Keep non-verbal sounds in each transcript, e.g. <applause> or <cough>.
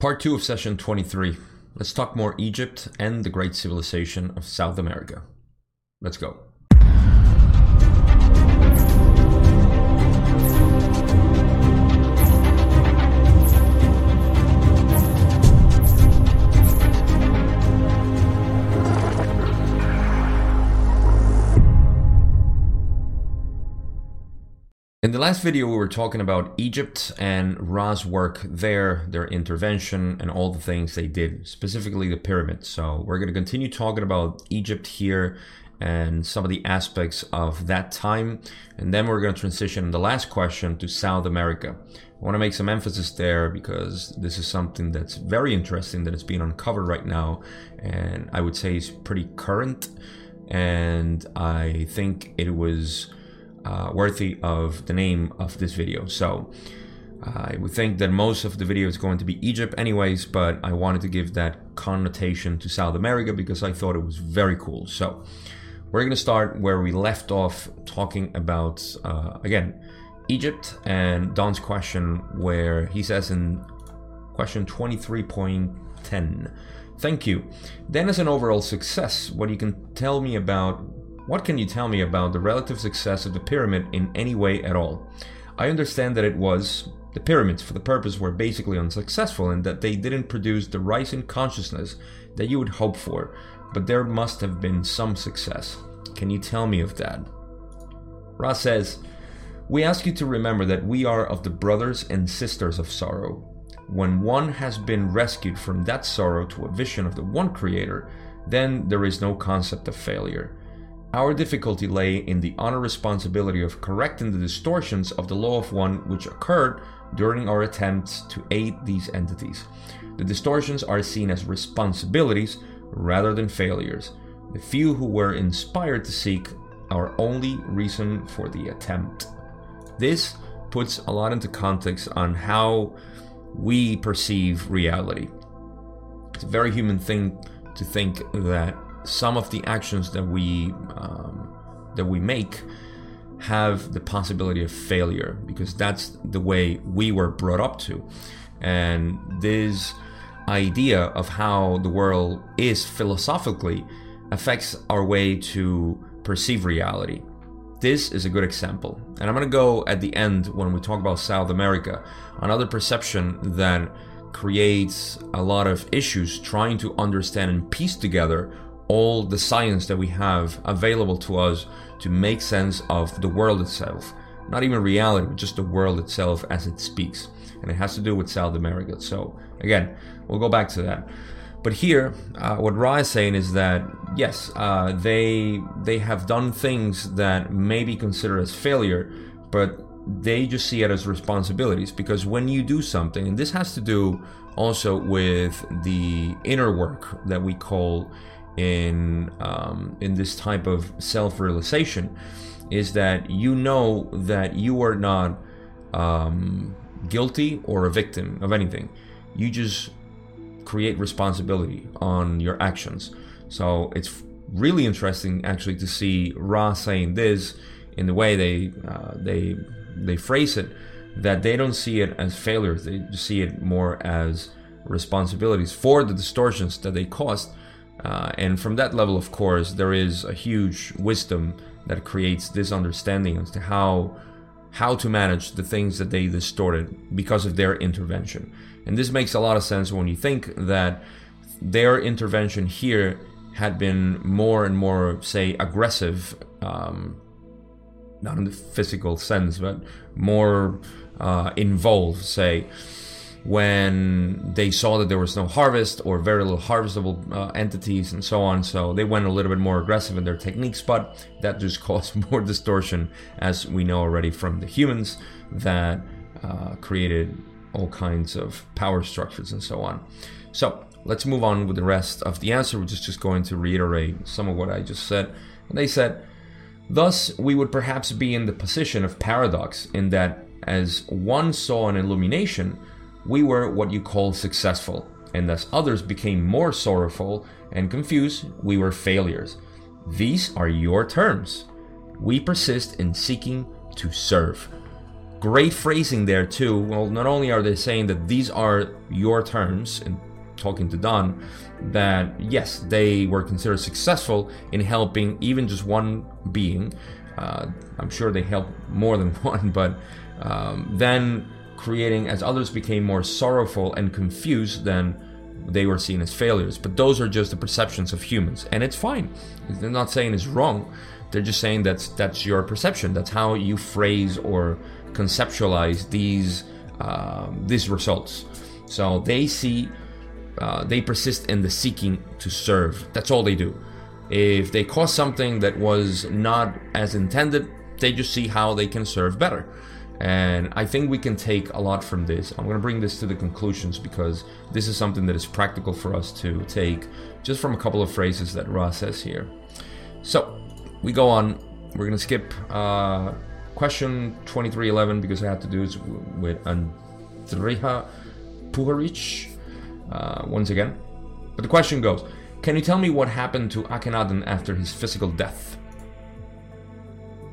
Part 2 of session 23. Let's talk more Egypt and the great civilization of South America. Let's go. In the last video, we were talking about Egypt and Ra's work there, their intervention, and all the things they did, specifically the pyramids. So, we're going to continue talking about Egypt here and some of the aspects of that time. And then we're going to transition the last question to South America. I want to make some emphasis there because this is something that's very interesting that is being uncovered right now. And I would say is pretty current. And I think it was uh, worthy of the name of this video. So I would think that most of the video is going to be Egypt anyways, but I wanted to give that connotation to South America because I thought it was very cool. So we're going to start where we left off talking about, uh, again, Egypt and Don's question, where he says in question 23.10, Thank you. Then, as an overall success, what you can tell me about what can you tell me about the relative success of the pyramid in any way at all? I understand that it was the pyramids for the purpose were basically unsuccessful and that they didn't produce the rise in consciousness that you would hope for, but there must have been some success. Can you tell me of that? Ra says, We ask you to remember that we are of the brothers and sisters of sorrow. When one has been rescued from that sorrow to a vision of the one creator, then there is no concept of failure. Our difficulty lay in the honor responsibility of correcting the distortions of the law of one which occurred during our attempts to aid these entities. The distortions are seen as responsibilities rather than failures. The few who were inspired to seek our only reason for the attempt. This puts a lot into context on how we perceive reality. It's a very human thing to think that some of the actions that we um, that we make have the possibility of failure because that's the way we were brought up to. And this idea of how the world is philosophically affects our way to perceive reality. This is a good example. And i'm going to go at the end when we talk about south america another perception that creates a lot of issues trying to understand and piece together all the science that we have available to us to make sense of the world itself. Not even reality, but just the world itself as it speaks. And it has to do with South America. So, again, we'll go back to that. But here, uh, what Ra is saying is that yes, uh, they they have done things that may be considered as failure, but they just see it as responsibilities because when you do something, and this has to do also with the inner work that we call in um, in this type of self-realization is that you know that you are not um, guilty or a victim of anything. You just create responsibility on your actions. So it's really interesting actually to see Ra saying this in the way they uh, they they phrase it that they don't see it as failures. They see it more as responsibilities for the distortions that they caused uh, and from that level, of course, there is a huge wisdom that creates this understanding as to how how to manage the things that they distorted because of their intervention. And this makes a lot of sense when you think that their intervention here had been more and more, say, aggressive, um, not in the physical sense, but more uh, involved, say when they saw that there was no harvest or very little harvestable uh, entities and so on. So they went a little bit more aggressive in their techniques, but that just <laughs> caused more distortion, as we know already from the humans that uh, created all kinds of power structures and so on. So let's move on with the rest of the answer, which is just going to reiterate some of what I just said. And they said, Thus, we would perhaps be in the position of paradox in that as one saw an illumination, we were what you call successful, and as others became more sorrowful and confused, we were failures. These are your terms. We persist in seeking to serve. great phrasing there too. Well, not only are they saying that these are your terms and talking to Don, that yes, they were considered successful in helping even just one being. Uh, I'm sure they helped more than <laughs> one, but um, then creating as others became more sorrowful and confused, than they were seen as failures. But those are just the perceptions of humans, and it's fine. They're not saying it's wrong. They're just saying that's that's your perception. That's how you phrase or conceptualize these uh, these results. So they see, uh, they persist in the seeking to serve. That's all they do. If they cause something that was not as intended, they just see how they can serve better. And I think we can take a lot from this. I'm going to bring this to the conclusions because this is something that is practical for us to take just from a couple of phrases that Ra says here. So we go on. We're going to skip uh, question 2311 because I have to do it with Andrija Puharich uh, once again. But the question goes Can you tell me what happened to Akhenaten after his physical death?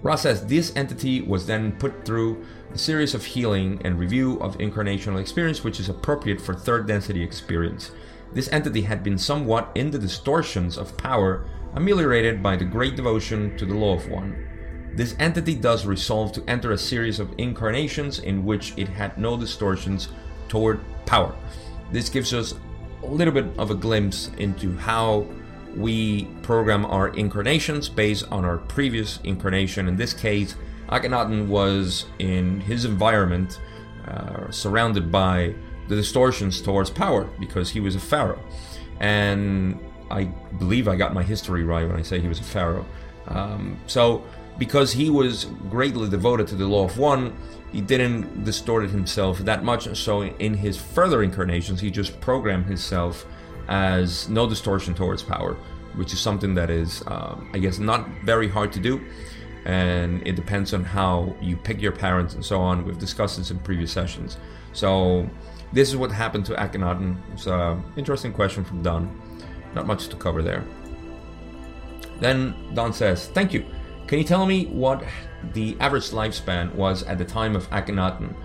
Ra says this entity was then put through a series of healing and review of incarnational experience, which is appropriate for third density experience. This entity had been somewhat in the distortions of power, ameliorated by the great devotion to the Law of One. This entity does resolve to enter a series of incarnations in which it had no distortions toward power. This gives us a little bit of a glimpse into how we program our incarnations based on our previous incarnation. In this case, Akhenaten was in his environment uh, surrounded by the distortions towards power because he was a pharaoh. And I believe I got my history right when I say he was a pharaoh. Um, so, because he was greatly devoted to the law of one, he didn't distort it himself that much. So, in his further incarnations, he just programmed himself as no distortion towards power, which is something that is, um, I guess, not very hard to do. And it depends on how you pick your parents and so on. We've discussed this in previous sessions. So, this is what happened to Akhenaten. It's an interesting question from Don. Not much to cover there. Then Don says, Thank you. Can you tell me what the average lifespan was at the time of Akhenaten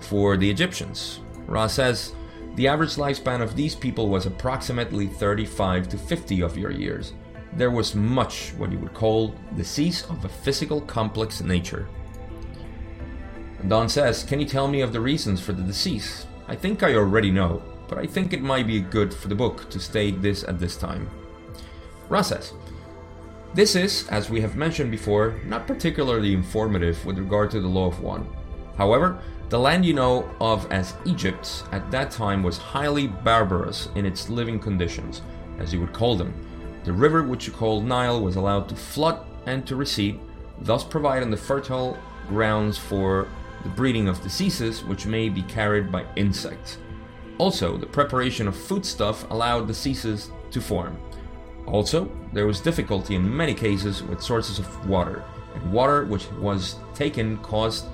for the Egyptians? Ra says, the average lifespan of these people was approximately 35 to 50 of your years. There was much what you would call disease of a physical complex nature. Don says, Can you tell me of the reasons for the disease? I think I already know, but I think it might be good for the book to state this at this time. Ra says, This is, as we have mentioned before, not particularly informative with regard to the Law of One. However, the land you know of as Egypt at that time was highly barbarous in its living conditions, as you would call them. The river which you call Nile was allowed to flood and to recede, thus providing the fertile grounds for the breeding of diseases which may be carried by insects. Also, the preparation of foodstuff allowed diseases to form. Also, there was difficulty in many cases with sources of water, and water which was taken caused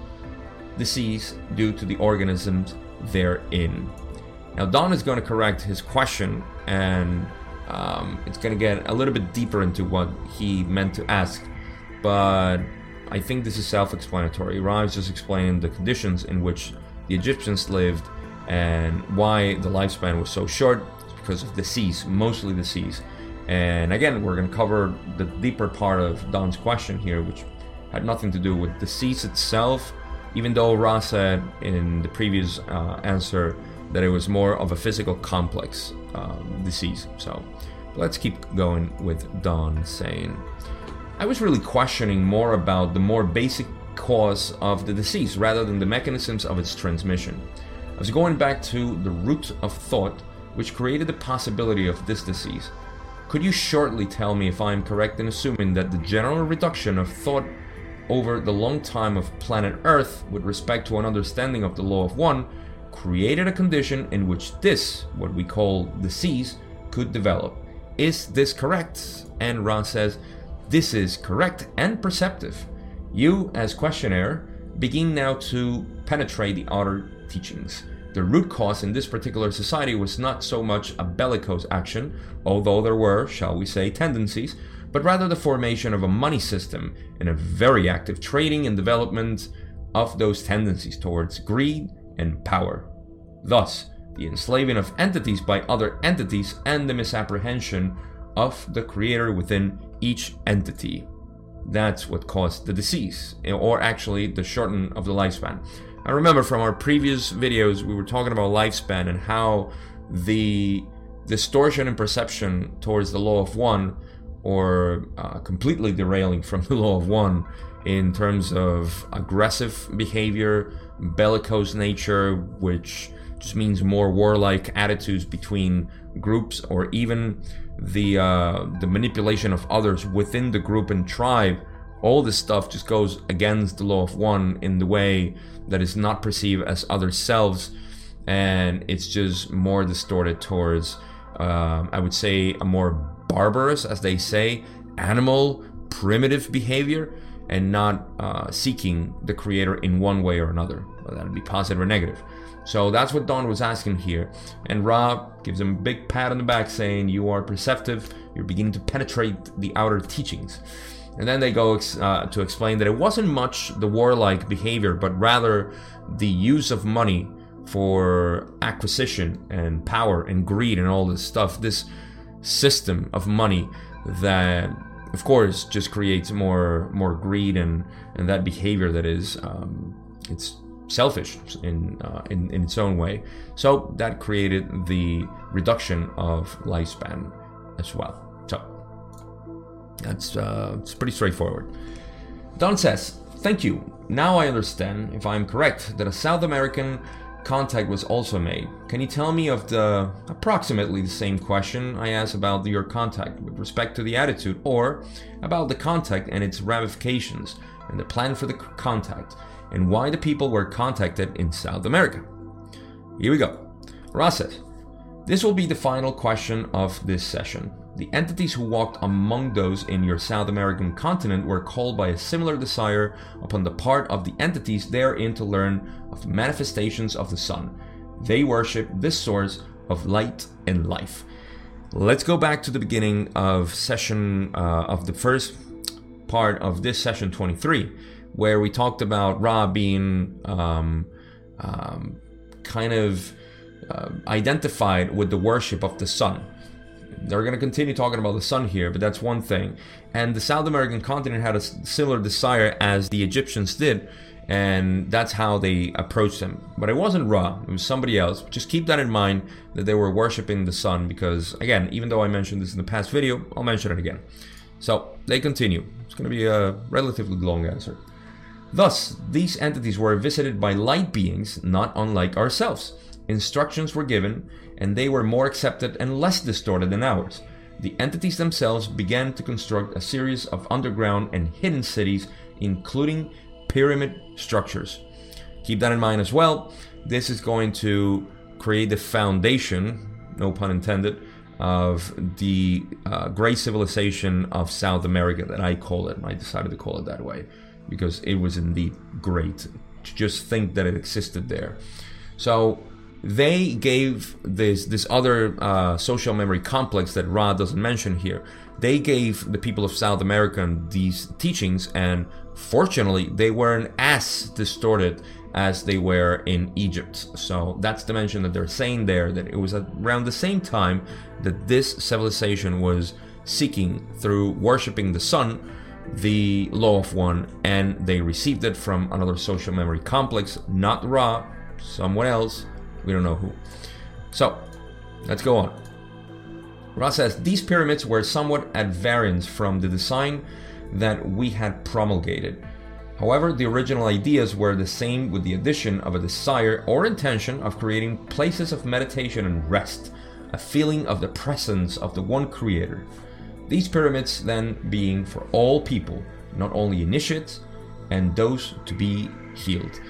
disease due to the organisms therein. Now, Don is going to correct his question, and um, it's going to get a little bit deeper into what he meant to ask, but I think this is self explanatory. Is just explaining the conditions in which the Egyptians lived and why the lifespan was so short it's because of disease, mostly disease. And again, we're going to cover the deeper part of Don's question here, which had nothing to do with disease itself, even though Ra said in the previous uh, answer that it was more of a physical complex um, disease. So let's keep going with Don saying, I was really questioning more about the more basic cause of the disease rather than the mechanisms of its transmission. I was going back to the root of thought which created the possibility of this disease. Could you shortly tell me if I am correct in assuming that the general reduction of thought over the long time of planet Earth with respect to an understanding of the law of one created a condition in which this, what we call disease, could develop. Is this correct? And Ra says, This is correct and perceptive. You, as questionnaire, begin now to penetrate the outer teachings. The root cause in this particular society was not so much a bellicose action, although there were, shall we say, tendencies, but rather the formation of a money system and a very active trading and development of those tendencies towards greed and power. Thus, the enslaving of entities by other entities and the misapprehension of the creator within each entity. That's what caused the disease, or actually the shortening of the lifespan. I remember from our previous videos, we were talking about lifespan and how the distortion in perception towards the law of one, or uh, completely derailing from the <laughs> law of one in terms of aggressive behavior, bellicose nature, which just means more warlike attitudes between groups, or even the uh, the manipulation of others within the group and tribe. All this stuff just goes against the law of one in the way that is not perceived as other selves, and it's just more distorted towards, uh, I would say, a more barbarous, as they say, animal, primitive behavior, and not uh, seeking the creator in one way or another. Whether that be positive or negative. So that's what Don was asking here. And Ra gives him a big pat on the back saying, You are perceptive, you're beginning to penetrate the outer teachings. And then they go uh, to explain that it wasn't much the warlike behavior, but rather the use of money for acquisition and power and greed and all this stuff. This system of money that, of course, just creates more more greed and and that behavior that is um, it's selfish in, uh, in, in its own way. So that created the reduction of lifespan as well. So that's uh, it's pretty straightforward. Don says, "Thank you. Now I understand, if I am correct, that a South American contact was also made. Can you tell me of the approximately the same question I asked about your contact with respect to the attitude, or about the contact and its ramifications and the plan for the contact?" and why the people were contacted in South America. Here we go. Ra says, This will be the final question of this session. The entities who walked among those in your South American continent were called by a similar desire upon the part of the entities therein to learn of the manifestations of the sun. They worship this source of light and life. Let's go back to the beginning of session uh, of the first part of this session 23 where we talked about Ra being um, um, kind of uh, identified with the worship of the sun. They're going to continue talking about the sun here, but that's one thing. And the South American continent had a similar desire as the Egyptians did, and that's how they approached him. But it wasn't Ra, it was somebody else. Just keep that in mind that they were worshiping the sun because, again, even though I mentioned this in the past video, I'll mention it again. So they continue. It's going to be a relatively long answer. Thus, these entities were visited by light beings not unlike ourselves. Instructions were given, and they were more accepted and less distorted than ours. The entities themselves began to construct a series of underground and hidden cities, including pyramid structures. Keep that in mind as well. This is going to create the foundation, no pun intended, of the uh, great civilization of South America that I call it. I decided to call it that way because it was indeed great to just think that it existed there. So they gave this this other uh, social memory complex that Ra doesn't mention here. They gave the people of South America these teachings, and fortunately, they weren't as distorted as they were in Egypt. So that's the mention that they're saying there that it was around the same time that this civilization was seeking through worshiping the sun the law of one and they received it from another social memory complex, not Ra, someone else, we don't know who. So, let's go on. Ra says these pyramids were somewhat at variance from the design that we had promulgated. However, the original ideas were the same with the addition of a desire or intention of creating places of meditation and rest, a feeling of the presence of the one creator. These pyramids then being for all people, not only initiates and those to be healed.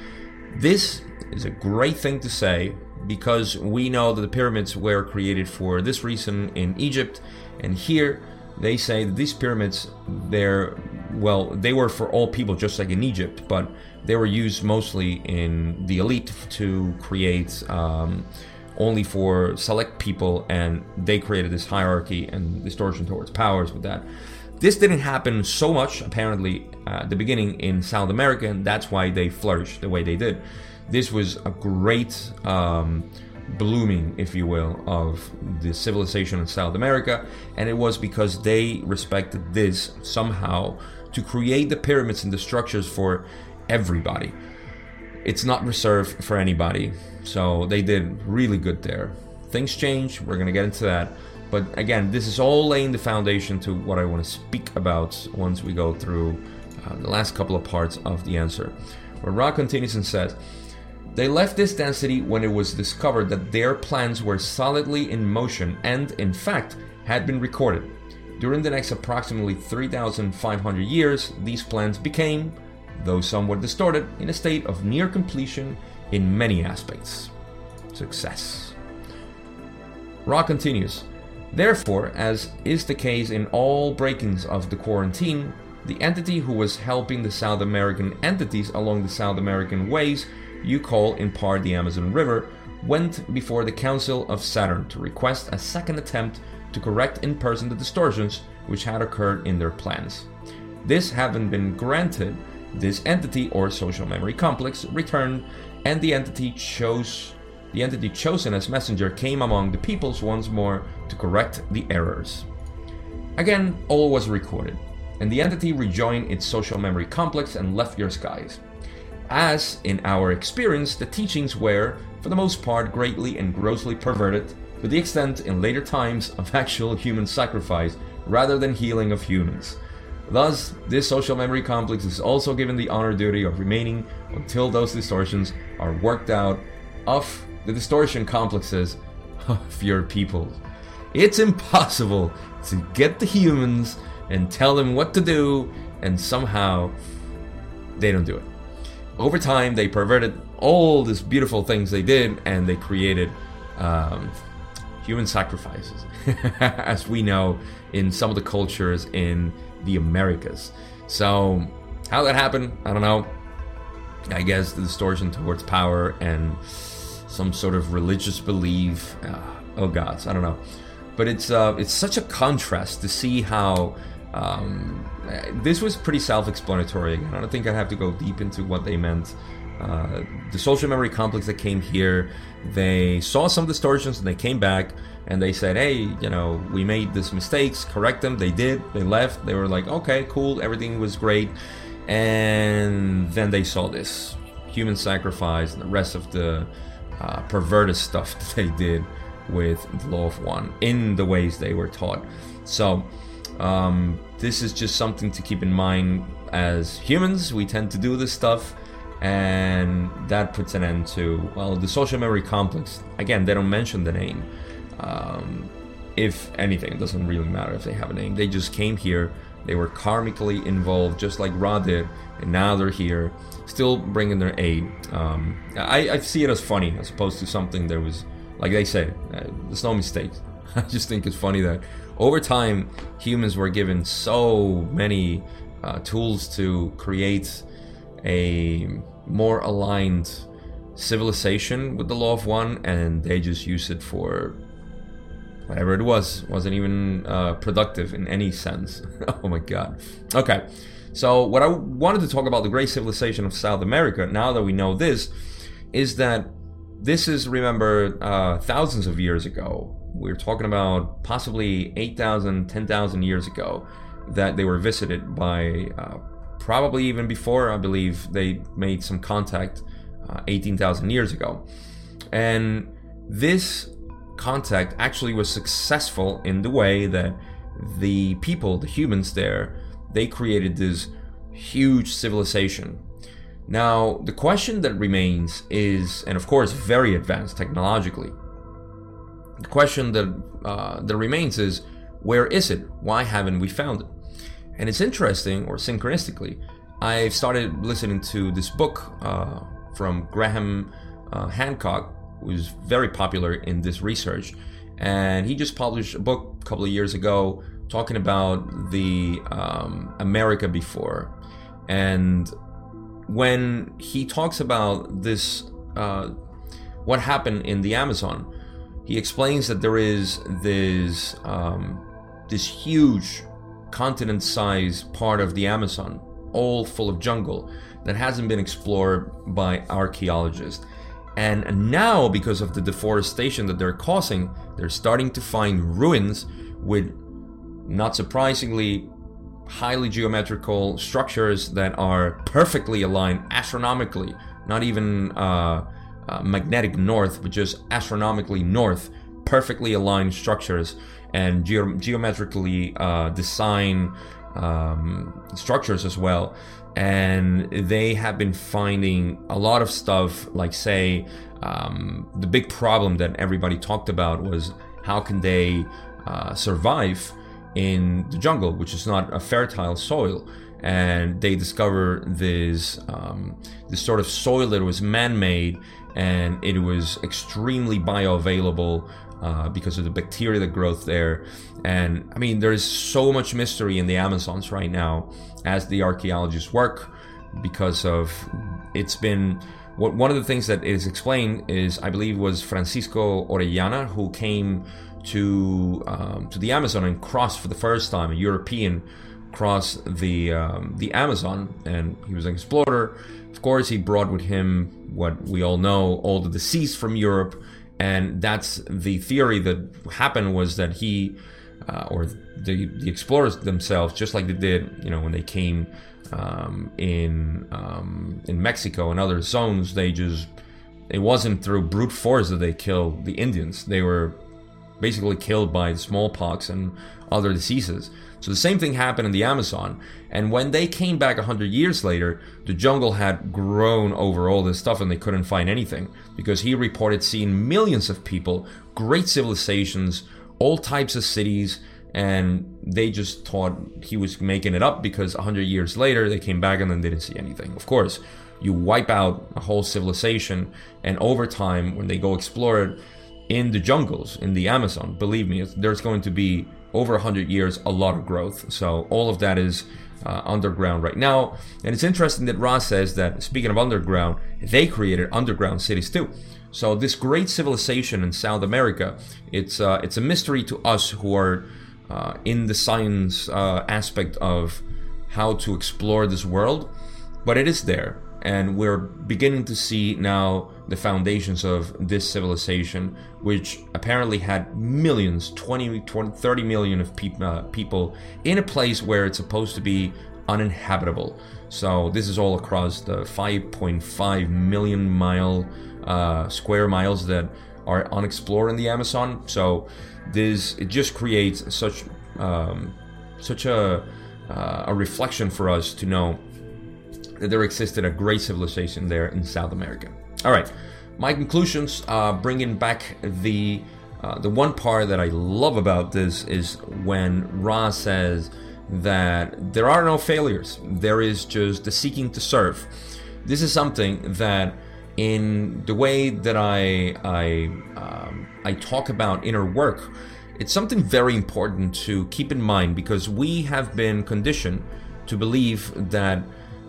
This is a great thing to say because we know that the pyramids were created for this reason in Egypt, and here they say that these pyramids, they're well, they were for all people, just like in Egypt, but they were used mostly in the elite to create um, only for select people, and they created this hierarchy and distortion towards powers with that. This didn't happen so much, apparently, uh, at the beginning in South America, and that's why they flourished the way they did. This was a great um, blooming, if you will, of the civilization in South America, and it was because they respected this somehow to create the pyramids and the structures for everybody. It's not reserved for anybody, so they did really good there. Things change, we're gonna get into that. But again, this is all laying the foundation to what I want to speak about once we go through uh, the last couple of parts of the answer. Where Ra continues and says, They left this density when it was discovered that their plans were solidly in motion and, in fact, had been recorded. During the next approximately 3,500 years, these plans became, though somewhat distorted, in a state of near completion in many aspects. Success. Ra continues. Therefore, as is the case in all breakings of the quarantine, the entity who was helping the South American entities along the South American ways you call in part the Amazon River went before the Council of Saturn to request a second attempt to correct in person the distortions which had occurred in their plans. This having been granted, this entity or social memory complex returned, and the entity chose the entity chosen as messenger came among the peoples once more to correct the errors. Again, all was recorded, and the entity rejoined its social memory complex and left your skies. As, in our experience, the teachings were, for the most part, greatly and grossly perverted, to the extent in later times of <laughs> actual human sacrifice rather than healing of humans. Thus, this social memory complex is also given the honor duty of remaining until those distortions are worked out of the distortion complexes of your people. It's impossible to get the humans and tell them what to do, and somehow they don't do it. Over time, they perverted all these beautiful things they did, and they created um, human sacrifices, <laughs> as we know in some of the cultures in the Americas. So, how that happened, I don't know. I guess the distortion towards power and some sort of religious belief. Uh, oh gods, I don't know. But it's uh, it's such a contrast to see how um, this was pretty self-explanatory. I don't think I have to go deep into what they meant. Uh, the social memory complex that came here, they saw some distortions and they came back and they said, "Hey, you know, we made these mistakes. Correct them." They did. They left. They were like, "Okay, cool. Everything was great." And then they saw this human sacrifice and the rest of the uh, perverted stuff <laughs> that they did with the law of one in the ways they were taught. So, um, this is just something to keep in mind as humans. We tend to do this stuff, and that puts an end to, well, the social memory complex. Again, they don't mention the name. Um, if anything, it doesn't really matter if they have a name. They just came here, they were karmically involved, just like Ra did, and now they're here still bringing their aid. Um, I, I, see it as funny as opposed to something that was, like they say, uh, there's no mistakes. <laughs> I just think it's funny that over time humans were given so many uh, tools to create a more aligned civilization with the law of one, and they just use it for whatever it was. wasn't even uh, productive in any sense. <laughs> oh my god. Okay. So, what I wanted to talk about the great civilization of South America, now that we know this, is that this is, remember, uh, thousands of years ago. We're talking about possibly 8,000, 10,000 years ago that they were visited by, uh, probably even before, I believe, they made some contact uh, 18,000 years ago. And this contact actually was successful in the way that the people, the humans there, they created this huge civilization. Now, the question that remains is, and of course, very advanced technologically. The question that uh, that remains is, where is it? Why haven't we found it? And it's interesting, or synchronistically, I've started listening to this book uh, from Graham uh, Hancock, who's very popular in this research, and he just published a book a couple of years ago talking about the um, America before, and when he talks about this, uh, what happened in the Amazon, he explains that there is this um, this huge continent-sized part of the Amazon, all full of jungle, that hasn't been explored by archaeologists. And now, because of the deforestation that they're causing, they're starting to find ruins with, not surprisingly, highly geometrical structures that are perfectly aligned astronomically, not even uh, uh, magnetic north, but just astronomically north, perfectly aligned structures and geometrically uh, designed um, structures as well. And they have been finding a lot of stuff, like, say, um, the big problem that everybody talked about was how can they uh, survive in the jungle, which is not a fertile soil. And they discover this um, this sort of soil that was man-made, and it was extremely bioavailable uh, because of the bacteria that growth there. And I mean, there's so much mystery in the Amazons right now as the archaeologists work because of it's been one of the things that is explained is I believe was Francisco Orellana who came to um, to the Amazon and crossed for the first time a European crossed the um, the Amazon and he was an explorer. Of course, he brought with him what we all know all the deceased from Europe and that's the theory that happened was that he uh, or the, the explorers themselves, just like they did, you know, when they came um, in um, in Mexico and other zones, they just it wasn't through brute force that they killed the Indians. They were basically killed by smallpox and other diseases. So the same thing happened in the Amazon. And when they came back 100 years later, the jungle had grown over all this stuff and they couldn't find anything because he reported seeing millions of people, great civilizations, all types of cities, and they just thought he was making it up because 100 years later they came back and then didn't see anything. Of course, you wipe out a whole civilization, and over time, when they go explore it in the jungles, in the Amazon, believe me, there's going to be over 100 years, a lot of growth. So all of that is uh, underground right now. And it's interesting that Ra says that, speaking of underground, they created underground cities too. So this great civilization in South America, it's uh, it's a mystery to us who are uh, in the science uh, aspect of how to explore this world, but it is there and we're beginning to see now the foundations of this civilization which apparently had millions 20, 20 30 million of pe- uh, people in a place where it's supposed to be uninhabitable. So this is all across the 5.5 million mile uh, square miles that are unexplored in the amazon. So this it just creates such um, such a uh, a reflection for us to know that there existed a great civilization there in South America. All right, my conclusions, uh, bringing back the uh, the one part that I love about this is when Ra says that there are no failures. There is just the seeking to serve. This is something that, in the way that I I um, I talk about inner work, it's something very important to keep in mind because we have been conditioned to believe that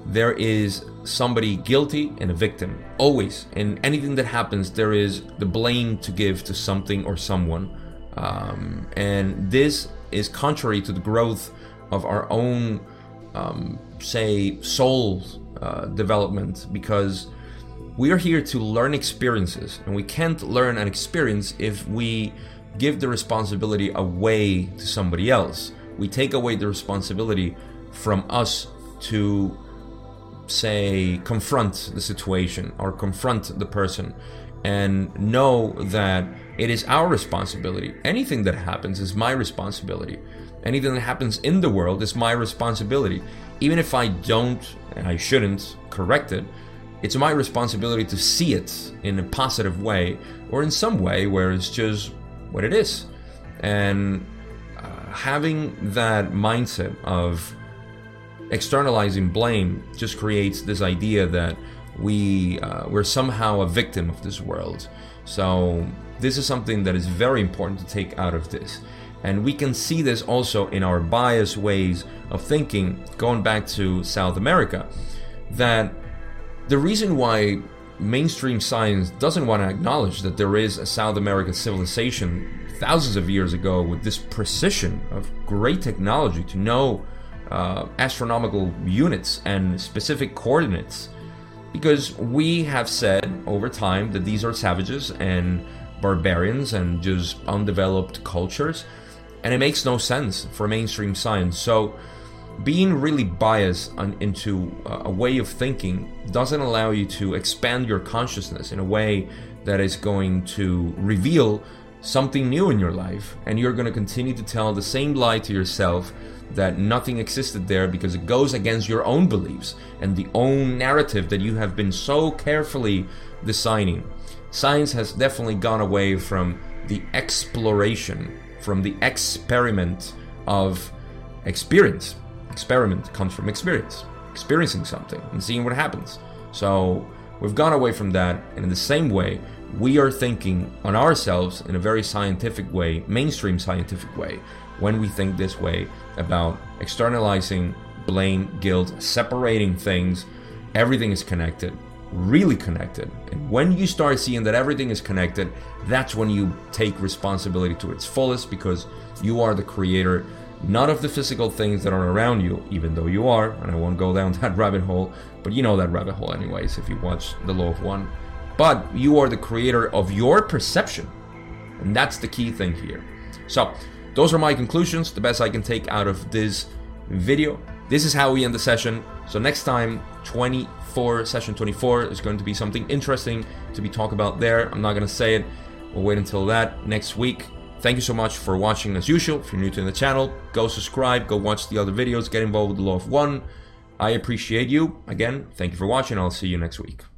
there is somebody guilty and a victim. Always. In anything that happens, there is the blame to give to something or someone. Um, and this is contrary to the growth of our own, um, say, soul uh, development because we are here to learn experiences. And we can't learn an experience if we give the responsibility away to somebody else. We take away the responsibility from us to say, confront the situation or confront the person and know that it is our responsibility. Anything that happens is my responsibility. Anything that happens in the world is my responsibility. Even if I don't, and I shouldn't, correct it, it's my responsibility to see it in a positive way or in some way where it's just what it is. And uh, having that mindset of externalizing blame just creates this idea that we uh, we're somehow a victim of this world. So this is something that is very important to take out of this. And we can see this also in our biased ways of thinking, going back to South America, that the reason why mainstream science doesn't want to acknowledge that there is a South American civilization thousands of years ago with this precision of great technology to know uh, astronomical units and specific coordinates. Because we have said over time that these are savages and barbarians and just undeveloped cultures and it makes no sense for mainstream science. So being really biased on, into a way of thinking doesn't allow you to expand your consciousness in a way that is going to reveal something new in your life and you're going to continue to tell the same lie to yourself that nothing existed there because it goes against your own beliefs and the own narrative that you have been so carefully designing. Science has definitely gone away from the exploration, from the experiment of experience. Experiment comes from experience, experiencing something and seeing what happens. So we've gone away from that, and in the same way, we are thinking on ourselves in a very scientific way, mainstream scientific way, when we think this way about externalizing blame, guilt, separating things. Everything is connected, really connected. And when you start seeing that everything is connected, that's when you take responsibility to its fullest because you are the creator, not of the physical things that are around you, even though you are. And I won't go down <laughs> that rabbit hole, but you know that rabbit hole, anyways, if you watch The Law of One. But you are the creator of your perception. And that's the key thing here. So, those are my conclusions, the best I can take out of this video. This is how we end the session. So next time, 24, session 24 is going to be something interesting to be talked about there. I'm not going to say it. We'll wait until that next week. Thank you so much for watching as usual. If you're new to the channel, go subscribe, go watch the other videos, get involved with the Law of One. I appreciate you. Again, thank you for watching. I'll see you next week.